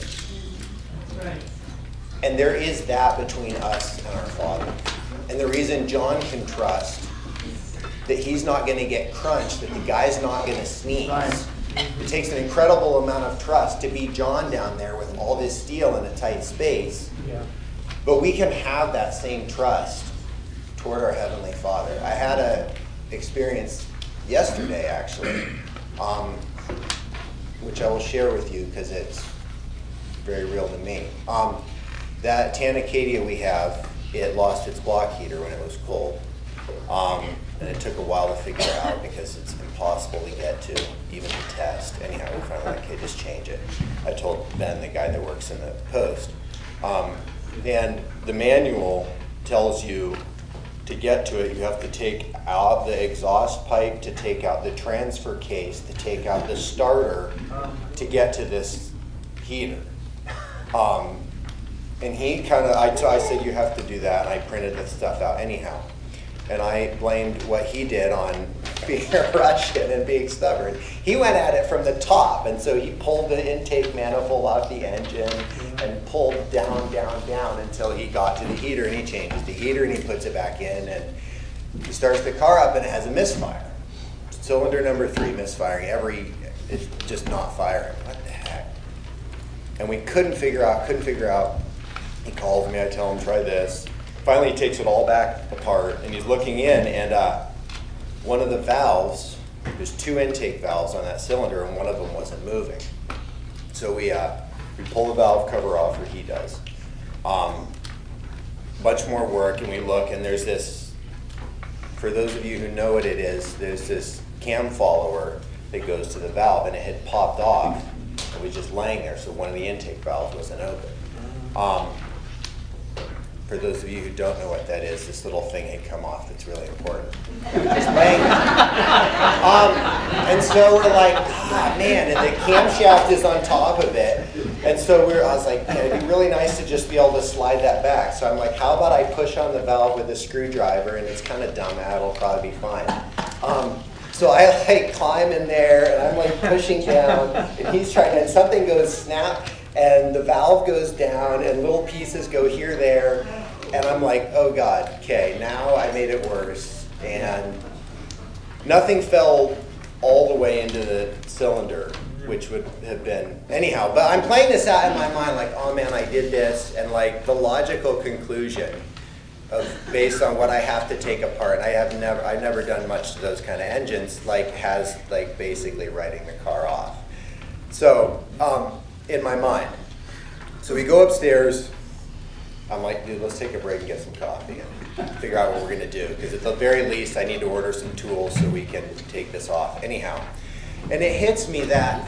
And there is that between us and our Father. And the reason John can trust that he's not going to get crunched, that the guy's not going to sneeze. It takes an incredible amount of trust to be John down there with all this steel in a tight space. But we can have that same trust toward our Heavenly Father. I had a experience yesterday, actually, um, which I will share with you because it's very real to me. Um, that Tanacadia we have, it lost its block heater when it was cold. Um, and it took a while to figure out because it's impossible to get to, even to test. Anyhow, we finally like, okay, just change it. I told Ben, the guy that works in the post. Um, and the manual tells you to get to it, you have to take out the exhaust pipe, to take out the transfer case, to take out the starter to get to this heater. Um, and he kind of, I, I said, you have to do that, and I printed the stuff out anyhow. And I blamed what he did on being a Russian and being stubborn. He went at it from the top, and so he pulled the intake manifold off the engine and pulled down, down, down until he got to the heater, and he changes the heater and he puts it back in, and he starts the car up and it has a misfire. Cylinder number three misfiring. Every, it's just not firing. What the heck? And we couldn't figure out, couldn't figure out. He calls me, I tell him, try this. Finally, he takes it all back apart and he's looking in, and uh, one of the valves, there's two intake valves on that cylinder, and one of them wasn't moving. So we, uh, we pull the valve cover off, or he does. Um, much more work, and we look, and there's this for those of you who know what it is, there's this cam follower that goes to the valve, and it had popped off. It was just laying there, so one of the intake valves wasn't open. Um, for those of you who don't know what that is, this little thing had come off that's really important. Um, and so we're like, ah, man, and the camshaft is on top of it. And so we're, I was like, it'd be really nice to just be able to slide that back. So I'm like, how about I push on the valve with a screwdriver? And it's kind of dumb, it'll probably be fine. Um, so I like climb in there and I'm like pushing down and he's trying, and something goes snap and the valve goes down and little pieces go here, there. And I'm like, oh God, okay, now I made it worse. And nothing fell all the way into the cylinder, which would have been anyhow. But I'm playing this out in my mind, like, oh man, I did this, and like the logical conclusion of based on what I have to take apart. I have never, I've never done much to those kind of engines. Like has like basically writing the car off. So um, in my mind, so we go upstairs. I'm like, dude, let's take a break and get some coffee and figure out what we're gonna do. Because at the very least, I need to order some tools so we can take this off. Anyhow, and it hits me that,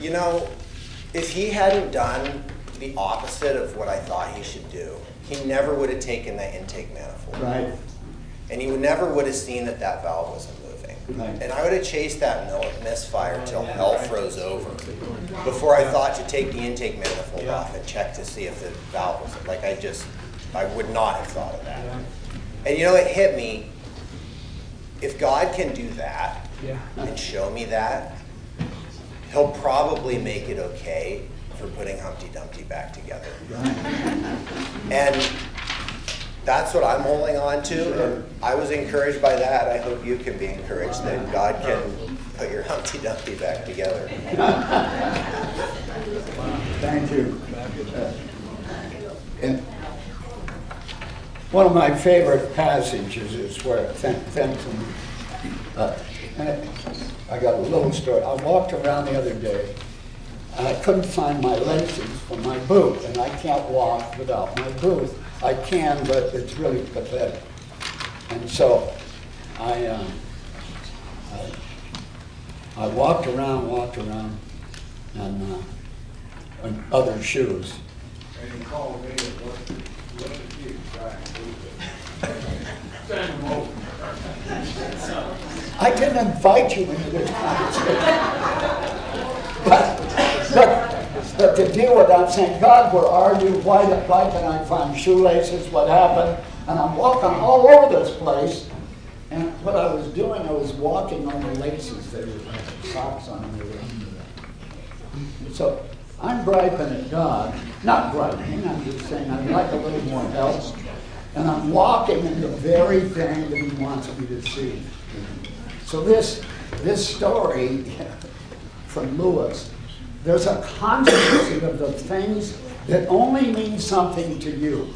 you know, if he hadn't done the opposite of what I thought he should do, he never would have taken that intake manifold. Right. And he would never would have seen that that valve wasn't moving. And I would have chased that misfire till hell froze over before I thought to take the intake manifold off and check to see if the valve was, like I just, I would not have thought of that. And you know, it hit me, if God can do that Yeah. and show me that, he'll probably make it okay for putting Humpty Dumpty back together. And that's what I'm holding on to. And I was encouraged by that. I hope you can be encouraged that God can put your Humpty Dumpty back together. Thank you. Uh, and one of my favorite passages is where Fen- Fenton, uh, I got a little story. I walked around the other day, and I couldn't find my laces for my boot, and I can't walk without my boot. I can, but it's really pathetic. And so I, um, I, I walked around, walked around, and, uh, and other shoes. And you call me and look, look at you, try and do it. Send them over. I didn't invite you into this conversation. But, but, to deal with, I'm saying, God, where are you? Why, why can I find shoelaces? What happened? And I'm walking all over this place. And what I was doing, I was walking on the laces. They were socks on there. So I'm griping at God, not griping, I'm just saying I'd like a little more help. And I'm walking in the very thing that he wants me to see. So this, this story from Lewis, there's a constancy of the things that only mean something to you.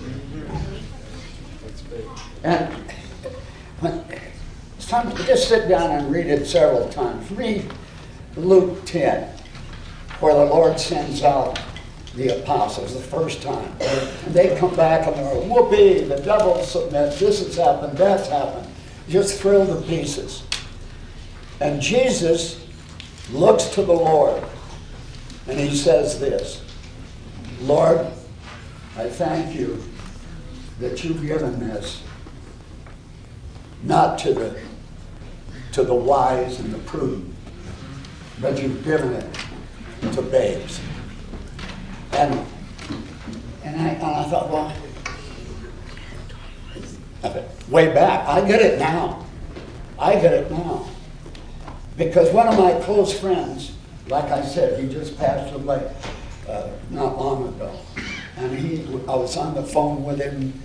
And when, it's time to just sit down and read it several times. Read Luke 10, where the Lord sends out the apostles the first time. And they come back and they're, whoopee, the devil submits, this has happened, that's happened. Just thrilled to pieces. And Jesus looks to the Lord and he says this Lord, I thank you that you've given this not to the to the wise and the prudent, but you've given it to babes. And and I, and I thought, well, way back, I get it now. I get it now. Because one of my close friends, like I said, he just passed away uh, not long ago. And he, I was on the phone with him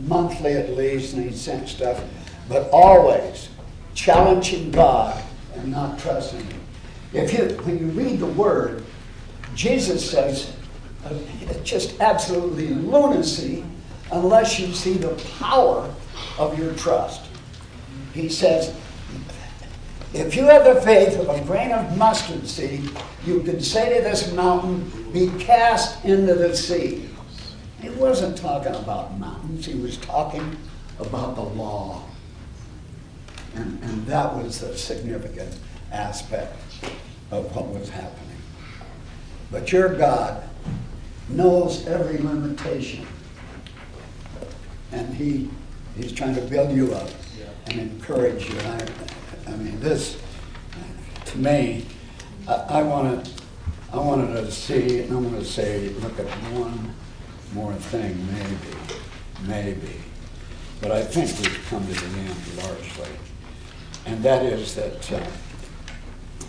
monthly at least, and he sent stuff, but always challenging God and not trusting Him. If you, when you read the Word, Jesus says uh, it's just absolutely lunacy unless you see the power of your trust. He says, if you have the faith of a grain of mustard seed, you can say to this mountain, be cast into the sea. He wasn't talking about mountains, he was talking about the law. And, and that was a significant aspect of what was happening. But your God knows every limitation. And he, he's trying to build you up and encourage you. I mean, this, to me, I, I wanted, I wanted to see, and I'm gonna say, look at one more thing, maybe, maybe. But I think we've come to the end largely. And that is that, uh,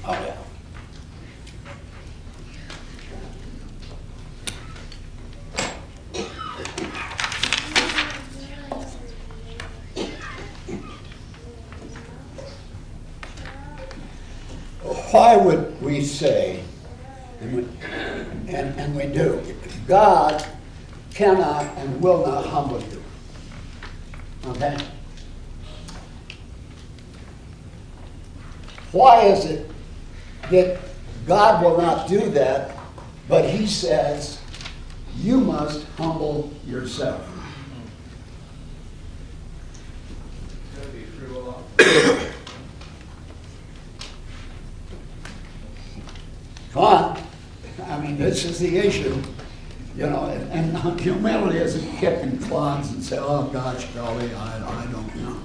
oh yeah. Why would we say, and we, and, and we do, God cannot and will not humble you? Okay? Why is it that God will not do that, but He says, you must humble yourself? Come on. I mean, this is the issue, you know, and, and humility isn't kicking clods and say, oh gosh, golly, I, I don't know.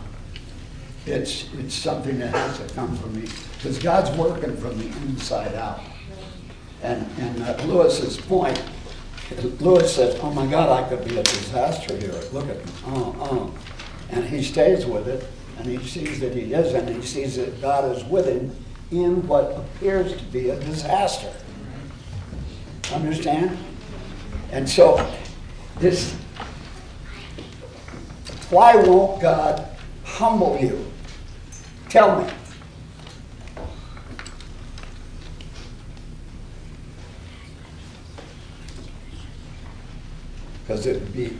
It's, it's something that has to come from me, because God's working from the inside out. And, and uh, Lewis's point, Lewis said, oh my God, I could be a disaster here, look at me, oh, oh. And he stays with it, and he sees that he is, and he sees that God is with him in what appears to be a disaster. Understand? And so, this, why won't God humble you? Tell me. Because it would be,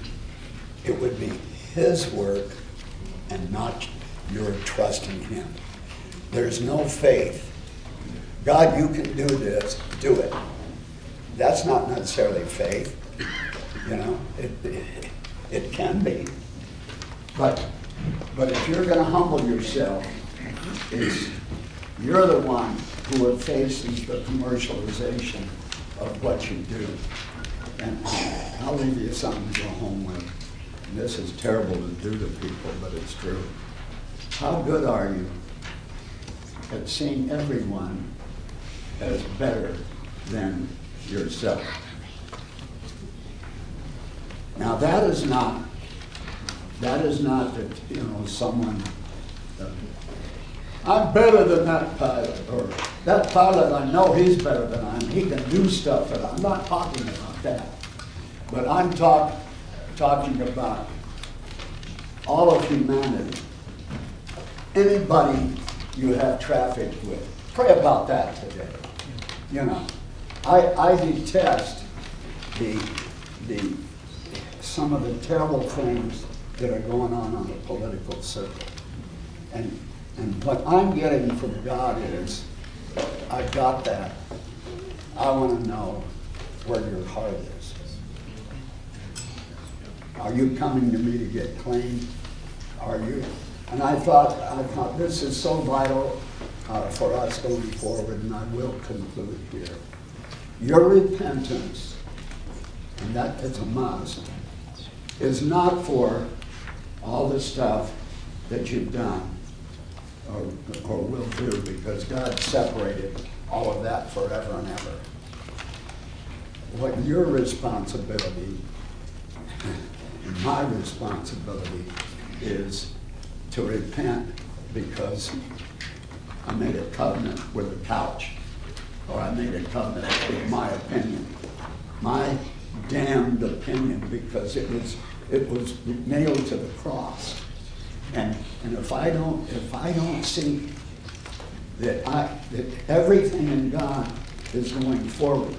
it would be His work and not your trust in Him. There's no faith. God, you can do this, do it. That's not necessarily faith, you know. It, it, it can be. But, but if you're going to humble yourself, it's, you're the one who faces the commercialization of what you do. And I'll leave you something to go home with. And this is terrible to do to people, but it's true. How good are you at seeing everyone as better than yourself? Now, that is not, that is not that, you know, someone, uh, I'm better than that pilot, or that pilot, I know he's better than I am, he can do stuff, and I'm not talking about that. But I'm talk, talking about all of humanity. Anybody you have traffic with, pray about that today. You know, I, I detest the, the, some of the terrible things that are going on on the political circuit. And, and what I'm getting from God is, I got that. I want to know where your heart is. Are you coming to me to get clean? Are you? And I thought, I thought this is so vital uh, for us going forward, and I will conclude here. Your repentance, and that is a must, is not for all the stuff that you've done or, will do, because God separated all of that forever and ever. What your responsibility my responsibility is to repent because I made a covenant with a couch, or I made a covenant with my opinion, my damned opinion, because it was it was nailed to the cross. And if I don't see that everything in God is going forward,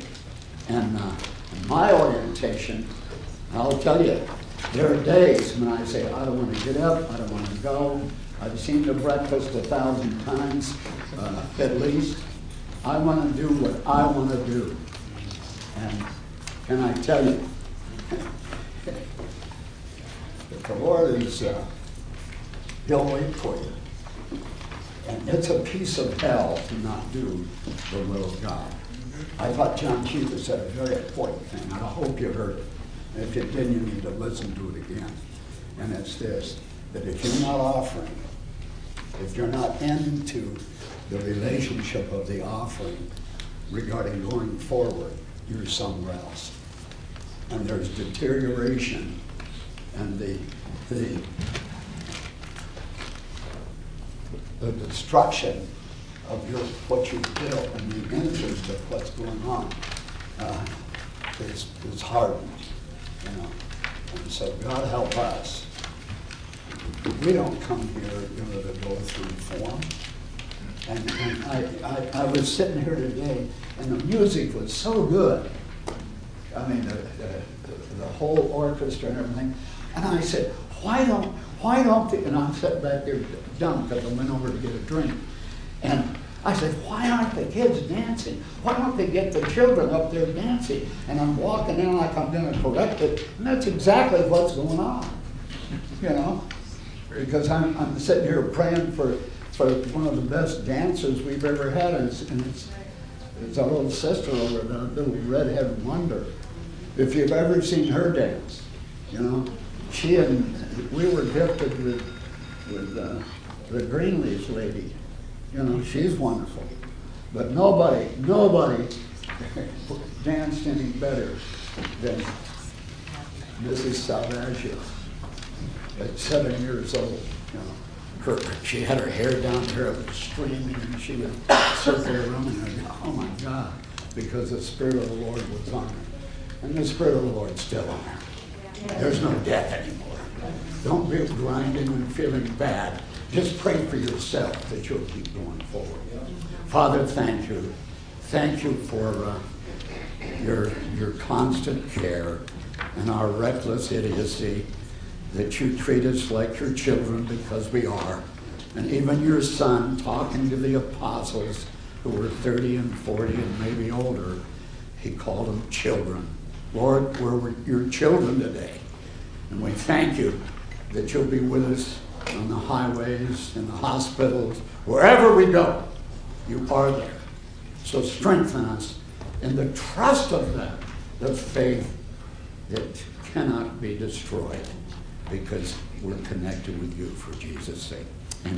and uh, my orientation, I'll tell you, there are days when I say, I don't want to get up, I don't want to go. I've seen the breakfast a thousand times, uh, at least. I want to do what I want to do. And can I tell you, the Lord is, uh, He'll wait for you. And it's a piece of hell to not do the will of God. I thought John Keefer said a very important thing, I hope you heard it. And If you didn't, you need to listen to it again. And it's this, that if you're not offering, if you're not into the relationship of the offering regarding going forward, you're somewhere else. And there's deterioration and the, the, the destruction of your, what you built and the interest of what's going on uh, is, is hardened, you know. And so God help us. We don't come here, you know, to go through form. And, and I, I, I was sitting here today, and the music was so good. I mean, the, the, the whole orchestra and everything. And I said, why don't, why don't, the, and I'm sitting back there dumb because I went over to get a drink. And I said, why aren't the kids dancing? Why don't they get the children up there dancing? And I'm walking in like I'm going to correct it, and that's exactly what's going on. You know, because I'm, I'm sitting here praying for, for one of the best dancers we've ever had, and it's, and it's, it's our little sister over there, little redhead wonder. If you've ever seen her dance, you know, she and we were gifted with with uh, the Greenleaf lady. You know, she's wonderful. But nobody, nobody danced any better than Mrs. Salvaggio at seven years old. You know, her, she had her hair down here, it was streaming, and she would sit there running. And go, oh my God, because the Spirit of the Lord was on her. And the Spirit of the Lord's still on her. There's no death anymore. Don't be grinding and feeling bad. Just pray for yourself that you'll keep going forward. Father, thank you. Thank you for uh, your, your constant care and our reckless idiocy that you treat us like your children because we are. And even your son talking to the apostles who were 30 and 40 and maybe older, he called them children. Lord, we're your children today. And we thank you that you'll be with us on the highways, in the hospitals, wherever we go. You are there. So strengthen us in the trust of that, the faith that cannot be destroyed because we're connected with you for Jesus' sake.